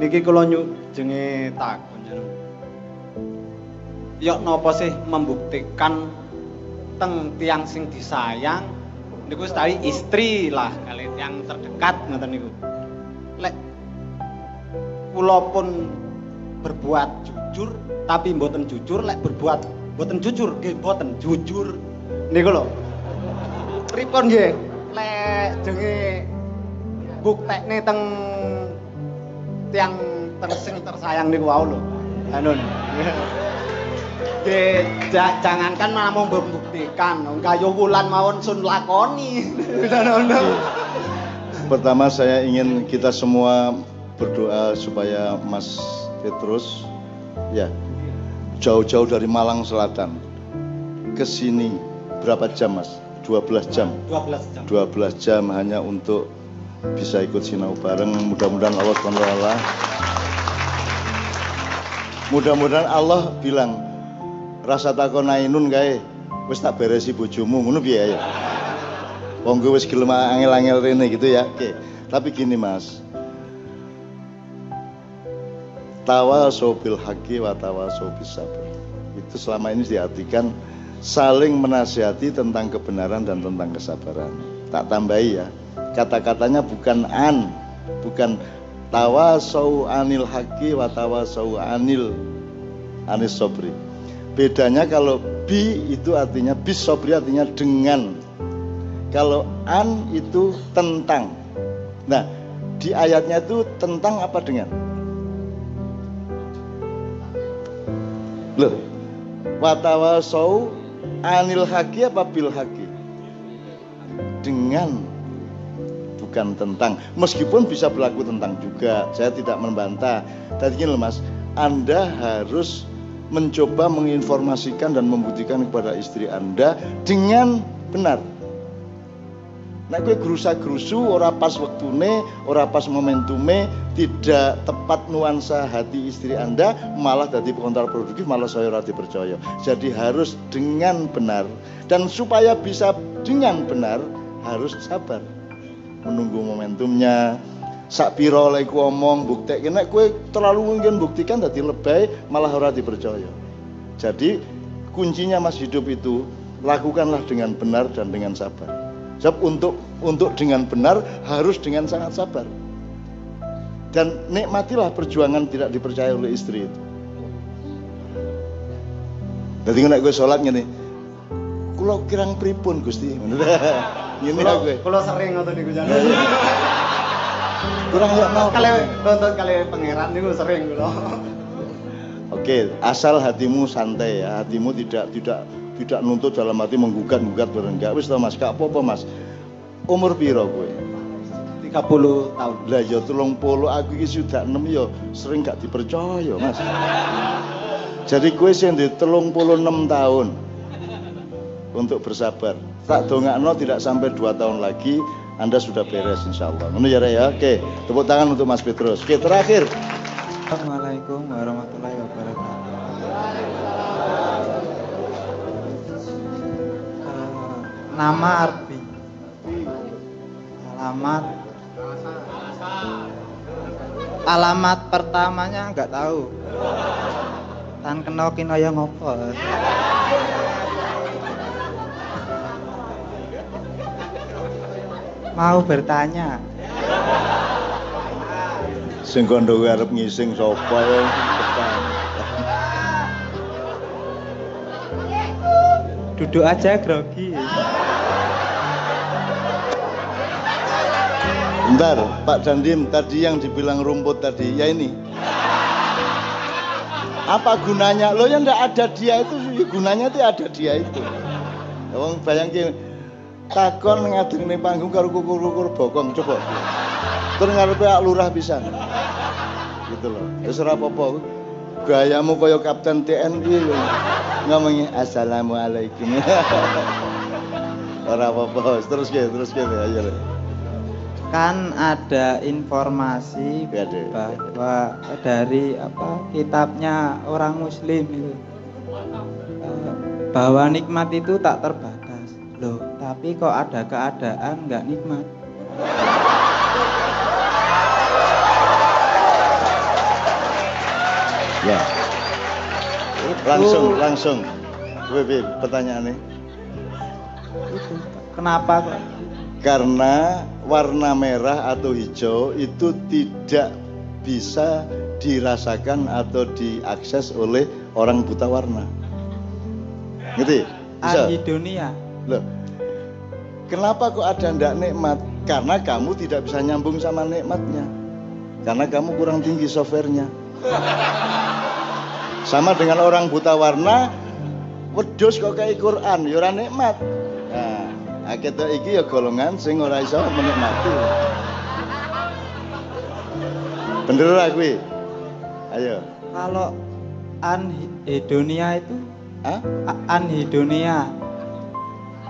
Niki kula jenge takon jeneng. Yok napa sih membuktikan teng tiang sing disayang niku tadi istri lah kali yang terdekat ngoten niku. Lek kula pun berbuat jujur tapi mboten jujur lek berbuat mboten jujur nggih mboten jujur niku lho. Pripun nggih? Lek jenge buktekne teng tiang tersing tersayang niku wau lho. Anun. Ge jangankan malah mau membuktikan, kaya wulan mawon sun lakoni. Pertama saya ingin kita semua berdoa supaya Mas Petrus ya jauh-jauh dari Malang Selatan ke sini berapa jam Mas? 12 jam. 12 jam. 12 jam hanya untuk bisa ikut sinau bareng. Mudah-mudahan Allah SWT Mudah-mudahan Allah bilang rasa takon ainun gae wis tak beresi bojomu ngono piye ya. Wong wis gelem angel-angel rene gitu ya. Oke. Tapi gini Mas. Tawaso bil haqqi wa tawaso bis sabr. Itu selama ini diartikan saling menasihati tentang kebenaran dan tentang kesabaran. Tak tambahi ya kata-katanya bukan an, bukan tawasau anil haki wa tawasau anil anis sobri. Bedanya kalau bi itu artinya bis sobri artinya dengan. Kalau an itu tentang. Nah, di ayatnya itu tentang apa dengan? Loh, watawasau anil haki apa bil haki? Dengan bukan tentang meskipun bisa berlaku tentang juga saya tidak membantah. Tadi gini mas anda harus mencoba menginformasikan dan membuktikan kepada istri anda dengan benar. Nah, gue gerusa gerusu, ora pas waktune, ora pas momentume, tidak tepat nuansa hati istri Anda, malah jadi produktif malah saya rati percaya. Jadi harus dengan benar. Dan supaya bisa dengan benar harus sabar menunggu momentumnya. Sak piro oleh ku omong bukti kena kue terlalu mungkin buktikan tadi lebay malah ora dipercaya. Jadi kuncinya mas hidup itu lakukanlah dengan benar dan dengan sabar. Sebab untuk untuk dengan benar harus dengan sangat sabar. Dan nikmatilah perjuangan tidak dipercaya oleh istri itu. Jadi nek gue sholat gini kulo kirang pripun Gusti Gini aku. Kalau sering nonton niku jangan. Kurang ya mau. Kali nonton kali pangeran niku sering kula. Oke, asal hatimu santai ya, hatimu tidak tidak tidak nuntut dalam hati menggugat-gugat berenggak. Wis Mas, gak apa-apa Mas. Umur piro kowe? 30 tahun. Lah ya 30 aku iki sudah 6 ya sering gak dipercaya, Mas. Jadi kowe sing 36 tahun untuk bersabar tak dongakno tidak sampai dua tahun lagi anda sudah beres insya Allah. Ini ya ya. Oke, tepuk tangan untuk Mas Petrus. Oke, terakhir. Assalamualaikum warahmatullahi wabarakatuh. Uh, nama Arbi. Alamat. Alamat pertamanya nggak tahu. Tan kenokin ayah ngopo. Mau bertanya. Sing kondo arep ngising sapa ya? Duduk aja grogi. Bentar, Pak Dandim, tadi yang dibilang rumput tadi, ya ini. Apa gunanya? Lo yang ndak ada dia itu, gunanya tuh ada dia itu. Wong bayangin takon nih panggung karo kukur-kukur bokong coba. Terus ngarepe lurah bisa gitu loh. Wis ora apa-apa. Gayamu kaya kapten TNI lho. Ngomongnya assalamualaikum. Ora apa-apa. Terus ke terus ke ayo kan ada informasi ya, bahwa dari apa kitabnya orang muslim itu. Eh, bahwa nikmat itu tak terbatas. Loh tapi kok ada keadaan nggak nikmat Ya. Itu, Langsung, langsung. Gue pertanyaannya. Itu. Kenapa kok? Karena warna merah atau hijau itu tidak bisa dirasakan atau diakses oleh orang buta warna. Ngerti? Bisa? Anhedonia. Loh. Kenapa kok ada ndak nikmat? Karena kamu tidak bisa nyambung sama nikmatnya. Karena kamu kurang tinggi softwarenya. Sama dengan orang buta warna, wedhus kok kayak Quran, ya ora nikmat. Nah, akhirnya iki ya golongan sing ora iso menikmati. Bener ora kuwi? Ayo. Kalau anhedonia itu Hah? anhedonia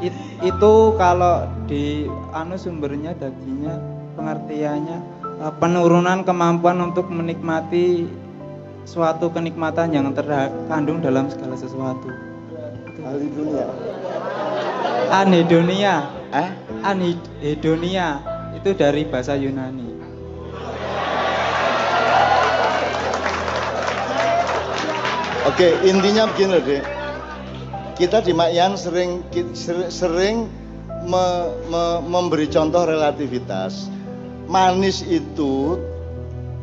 It- itu kalau di anu sumbernya dagingnya pengertiannya eh, penurunan kemampuan untuk menikmati suatu kenikmatan yang terkandung dalam segala sesuatu. Ahli dunia. Anhedonia, Hah? anhedonia itu dari bahasa Yunani. Oke, intinya begini Dek. Kita di Makyan sering sering me- me- memberi contoh relativitas. Manis itu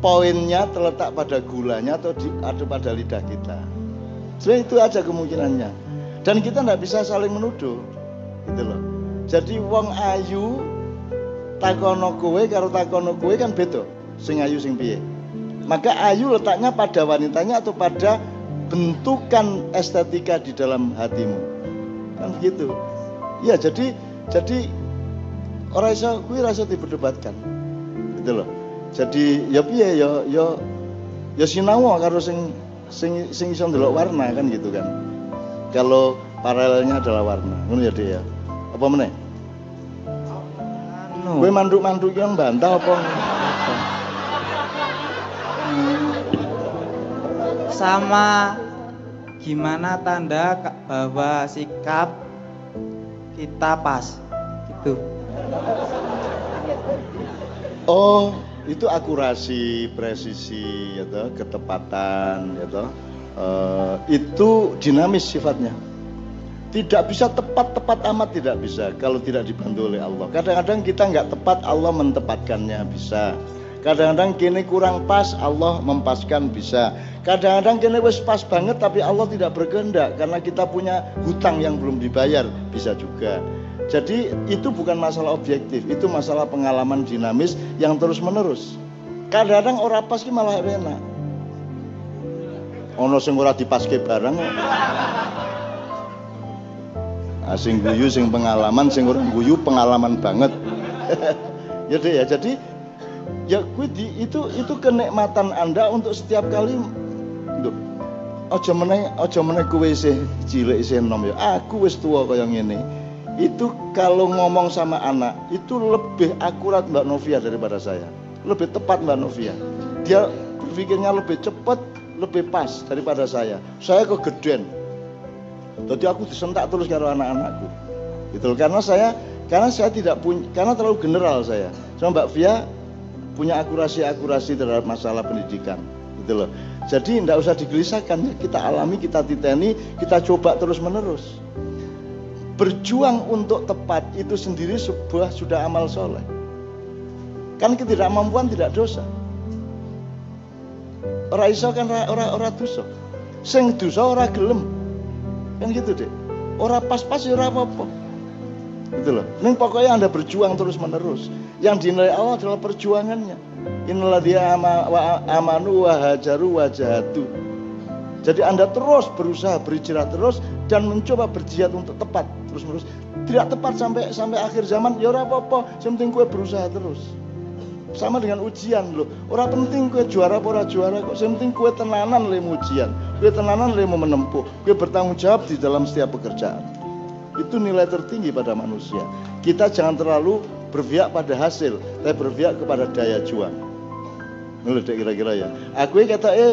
poinnya terletak pada gulanya atau di, ada pada lidah kita. Sebenarnya itu aja kemungkinannya. Dan kita nggak bisa saling menuduh, gitu loh. Jadi wong ayu takono kowe karo takono kowe kan beda. Sing ayu sing piye? Maka ayu letaknya pada wanitanya atau pada bentukan estetika di dalam hatimu. Kan begitu. Ya jadi jadi orang iso kuwi ora iso diperdebatkan. Gitu loh. Jadi ya piye ya ya ya sinau karo sing sing sing iso ndelok warna kan gitu kan. Kalau paralelnya adalah warna. Ngono ya, Dek ya. Apa meneh? Gue manduk-manduk yang bantah apa? Sama gimana tanda bahwa sikap kita pas gitu. Oh, itu akurasi, presisi, ya toh, ketepatan, ya toh. Eh, itu dinamis sifatnya. Tidak bisa tepat-tepat amat tidak bisa kalau tidak dibantu oleh Allah. Kadang-kadang kita nggak tepat, Allah mentepatkannya bisa. Kadang-kadang kini kurang pas, Allah mempaskan bisa. Kadang-kadang kini wis pas banget tapi Allah tidak berkehendak karena kita punya hutang yang belum dibayar, bisa juga. Jadi itu bukan masalah objektif, itu masalah pengalaman dinamis yang terus menerus. Kadang-kadang orang pas ki malah enak. Ono sing ora dipaske bareng. Ah, sing guyu sing pengalaman, sing ora guyu pengalaman banget. ya deh ya, jadi ya kuwi di- itu itu kenikmatan Anda untuk setiap kali Duh, aja meneh aja meneh kowe isih cilik isih enom ya. Aku wis tua kaya ngene. Itu kalau ngomong sama anak itu lebih akurat Mbak Novia daripada saya. Lebih tepat Mbak Novia. Dia berpikirnya lebih cepat, lebih pas daripada saya. Saya kegedean. Jadi aku disentak terus karo anak-anakku. Loh. Karena saya karena saya tidak punya karena terlalu general saya. Sama Mbak Via punya akurasi-akurasi terhadap masalah pendidikan. Gitu loh. Jadi tidak usah digelisahkan, kita alami, kita titeni, kita coba terus-menerus. Berjuang untuk tepat itu sendiri sebuah sudah amal soleh. Kan ketidakmampuan tidak dosa. Ora iso kan ora ora, ora dosa. Sing dosa ora gelem. Kan gitu, Dek. Ora pas-pas ya ora apa-apa. Gitu loh. Ini pokoknya Anda berjuang terus-menerus. Yang dinilai Allah adalah perjuangannya. Inilah dia amanu wa hajaru. Jadi Anda terus berusaha berhijrah terus dan mencoba berjihad untuk tepat terus-menerus. Tidak tepat sampai sampai akhir zaman ya ora apa-apa, penting kue berusaha terus. Sama dengan ujian loh. Orang penting kue juara apa juara kok. Penting kue tenanan lemu ujian. Kue tenanan lemu menempuh. Kue bertanggung jawab di dalam setiap pekerjaan. Itu nilai tertinggi pada manusia. Kita jangan terlalu berpihak pada hasil, tapi berpihak kepada daya juang. Ngeluh dek kira-kira ya. Aku kata eh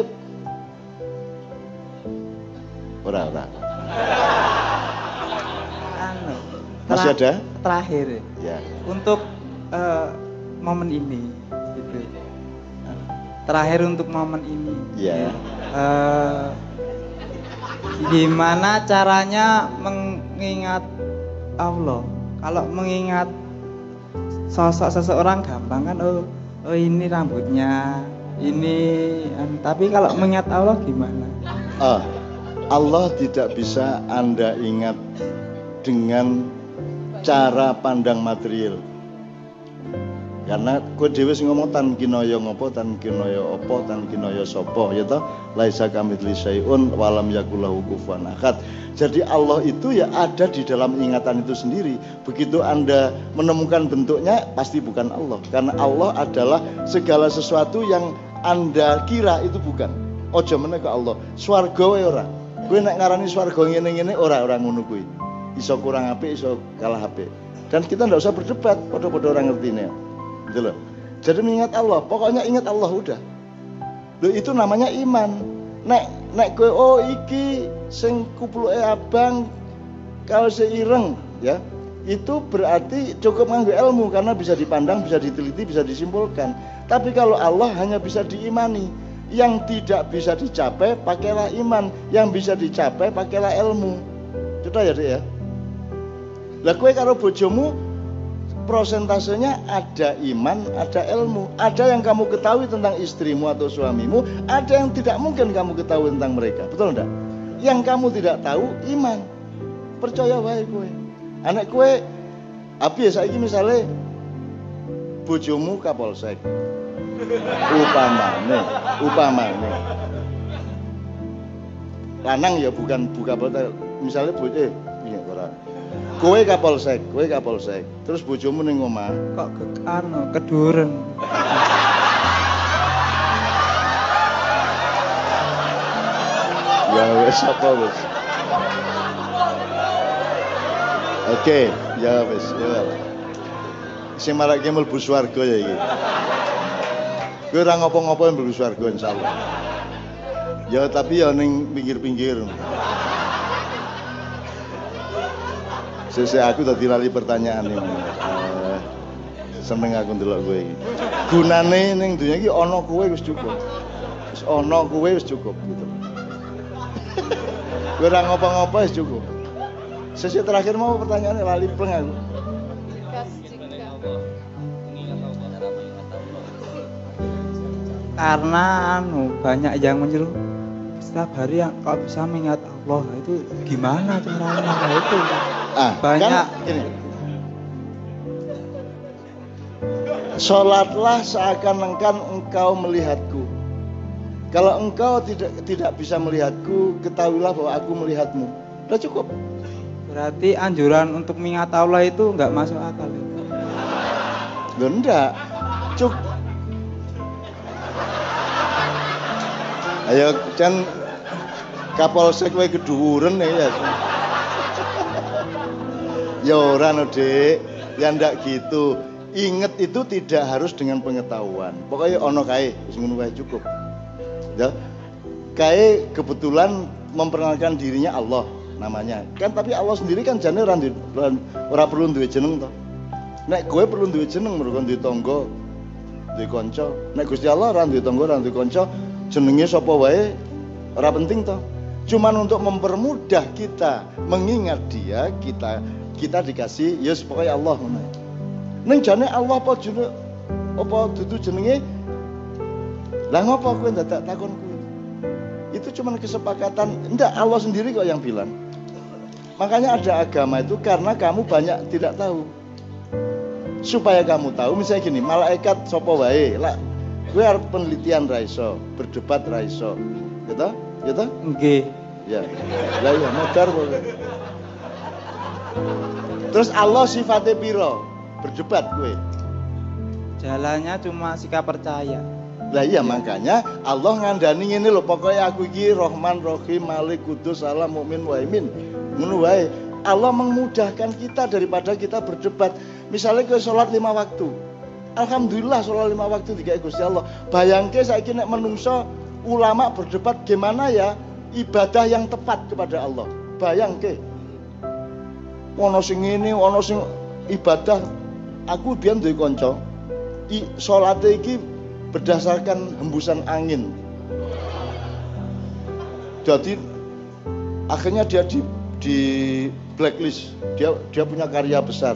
ora ora. Anu, Masih ada? Terakhir Ya. untuk eh, momen ini gitu. Terakhir untuk momen ini. Ya. uh, gimana caranya mengingat Allah? Kalau mengingat sosok seseorang gampang kan? Oh oh ini rambutnya ini tapi kalau mengingat Allah gimana? Ah Allah tidak bisa anda ingat dengan cara pandang material karena kowe dhewe sing ngomong tan kinaya ngopo tan kinaya apa tan kinaya sapa? Ya toh laisa kamitsli syai'un walam yakulahu kufuwan ahad. Jadi Allah itu ya ada di dalam ingatan itu sendiri. Begitu Anda menemukan bentuknya pasti bukan Allah. Karena Allah adalah segala sesuatu yang Anda kira itu bukan. Ojo meneh ke Allah. Swarga wae ora. Kowe nek ngarani swarga ngene-ngene ora ora ngono kuwi. Iso kurang apik iso kalah apik. Dan kita ndak usah berdebat padha-padha orang ngertine gitu loh jadi mengingat Allah pokoknya ingat Allah udah loh itu namanya iman nek nek kowe oh iki sing kupluke abang kalau seireng ya itu berarti cukup nganggo ilmu karena bisa dipandang, bisa diteliti, bisa disimpulkan. Tapi kalau Allah hanya bisa diimani, yang tidak bisa dicapai pakailah iman, yang bisa dicapai pakailah ilmu. Sudah ya, Dek ya? Lah kowe karo bojomu prosentasenya ada iman, ada ilmu. Ada yang kamu ketahui tentang istrimu atau suamimu, ada yang tidak mungkin kamu ketahui tentang mereka. Betul enggak? Yang kamu tidak tahu iman. Percaya wae kowe. Anak kowe apa ya saiki misalnya bojomu kapolsek. Upamane, upamane. Lanang ya bukan buka polsek. Misalnya bojo ora kowe kapolsek kowe kapolsek. Terus bojomu ning omah? Kok ke anu keduren. Ya wis apa wis? Oke ya wis ya sing marake mlebu swarga ya iki. Kowe ora ngopo-ngopo mlebu swarga insyaallah. Ya tapi ya ning pinggir-pinggir Sese aku tadi lali pertanyaan ini. Uh, seneng aku ndelok kowe iki. Gunane ning dunya iki ana kowe wis cukup. Wis ana kowe wis cukup gitu. Kowe ora ngopo-ngopo wis cukup. Sesi terakhir mau pertanyaannya lali pleng aku. Karena anu banyak yang menyuruh setiap hari yang kau bisa mengingat Allah itu gimana caranya nah, itu ah, banyak kan, ini. Sholatlah seakan-akan engkau melihatku. Kalau engkau tidak tidak bisa melihatku, ketahuilah bahwa aku melihatmu. Sudah cukup. Berarti anjuran untuk mengingat Allah itu nggak masuk akal. Loh, enggak. Cuk. Ayo, kan Kapolsek kowe keduren ya. Ya ora no. Ya ndak gitu. Ingat itu tidak harus dengan pengetahuan. Pokoknya ono kae, wis wae cukup. Ya. Kae kebetulan memperkenalkan dirinya Allah namanya. Kan tapi Allah sendiri kan jane ora ora perlu duwe jeneng to. Nek kowe perlu duwe jeneng mergo duwe tangga, duwe kanca. Nek Gusti Allah ora duwe tangga, ora duwe kanca, jenenge sapa wae ora penting to. Cuman untuk mempermudah kita mengingat dia, kita kita dikasih ya yes, pokoknya Allah ngono. Ning jane Allah apa jenenge apa dudu jenenge? Lah ngopo kowe dadak takon kuwi? Itu cuma kesepakatan, enggak Allah sendiri kok yang bilang. Makanya ada agama itu karena kamu banyak tidak tahu. Supaya kamu tahu, misalnya gini, malaikat sopo wae, lah gue harus penelitian raiso, berdebat raiso, gitu, gitu? Nggih. Ya. Lah iya modar kok. Terus Allah sifatnya piro? Berdebat gue. Jalannya cuma sikap percaya. Lah iya makanya Allah ngandani ini loh pokoknya aku iki Rahman Rahim Malik Kudus Salam Mukmin Waimin. Ngono wae. Allah memudahkan kita daripada kita berdebat. Misalnya ke sholat lima waktu. Alhamdulillah sholat lima waktu tiga Gusti Allah. Bayangke saya nek menungso ulama berdebat gimana ya ibadah yang tepat kepada Allah. Bayangke ono sing ngene sing ibadah aku biyen duwe kanca salate iki berdasarkan hembusan angin Jadi akhirnya dia di di blacklist. Dia dia punya karya besar.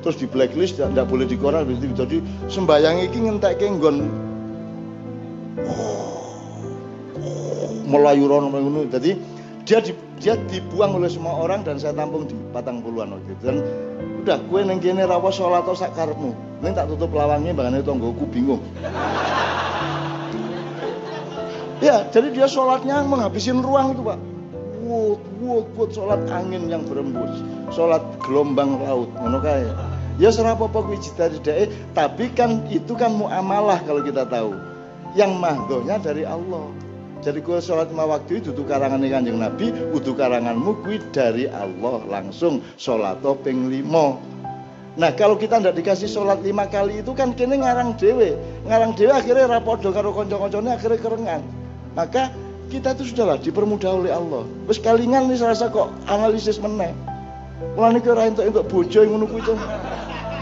Terus di blacklist tidak boleh di koran jadi sembayang iki ngentek nggon melayu rono. Jadi dia di, dia dibuang oleh semua orang dan saya tampung di patang puluhan waktu itu. Dan udah kue neng kene rawa sholat sak karepmu. Ini tak tutup lawangnya bahkan itu tonggoku bingung. Ya, jadi dia sholatnya menghabisin ruang itu pak. Wut, wut, wut, sholat angin yang berembus, sholat gelombang laut, kaya. Ya serah apa kuwi cita-cita tapi kan itu kan muamalah kalau kita tahu. Yang mahdohnya dari Allah. Jadi kue sholat lima waktu itu tuh karangan kanjeng Nabi, utuh karanganmu kuwi dari Allah langsung sholat ping limo. Nah kalau kita tidak dikasih sholat lima kali itu kan kini ngarang dewe, ngarang dewe akhirnya rapodo karo konco-koncone akhirnya kerengan. Maka kita itu sudahlah dipermudah oleh Allah. Wis kalingan nih serasa kok analisis meneh. Mulane ki ora entuk entuk bojo kuwi to.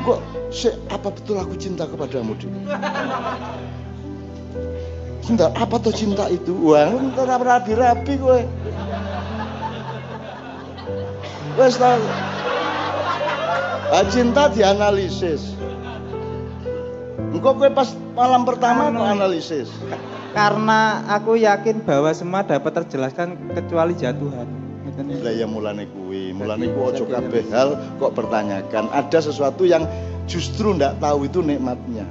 Kok se apa betul aku cinta kepadamu, Dik? Cinta apa tuh cinta itu? Wah, entar rapi-rapi kowe. Wes. Ah, cinta dianalisis. Engkau kue pas malam pertama kok analisis karena aku yakin bahwa semua dapat terjelaskan kecuali jatuhan. Lah ya mulane kuwi, mulane ku ojo kabeh hal kok pertanyakan. Ada sesuatu yang justru ndak tahu itu nikmatnya.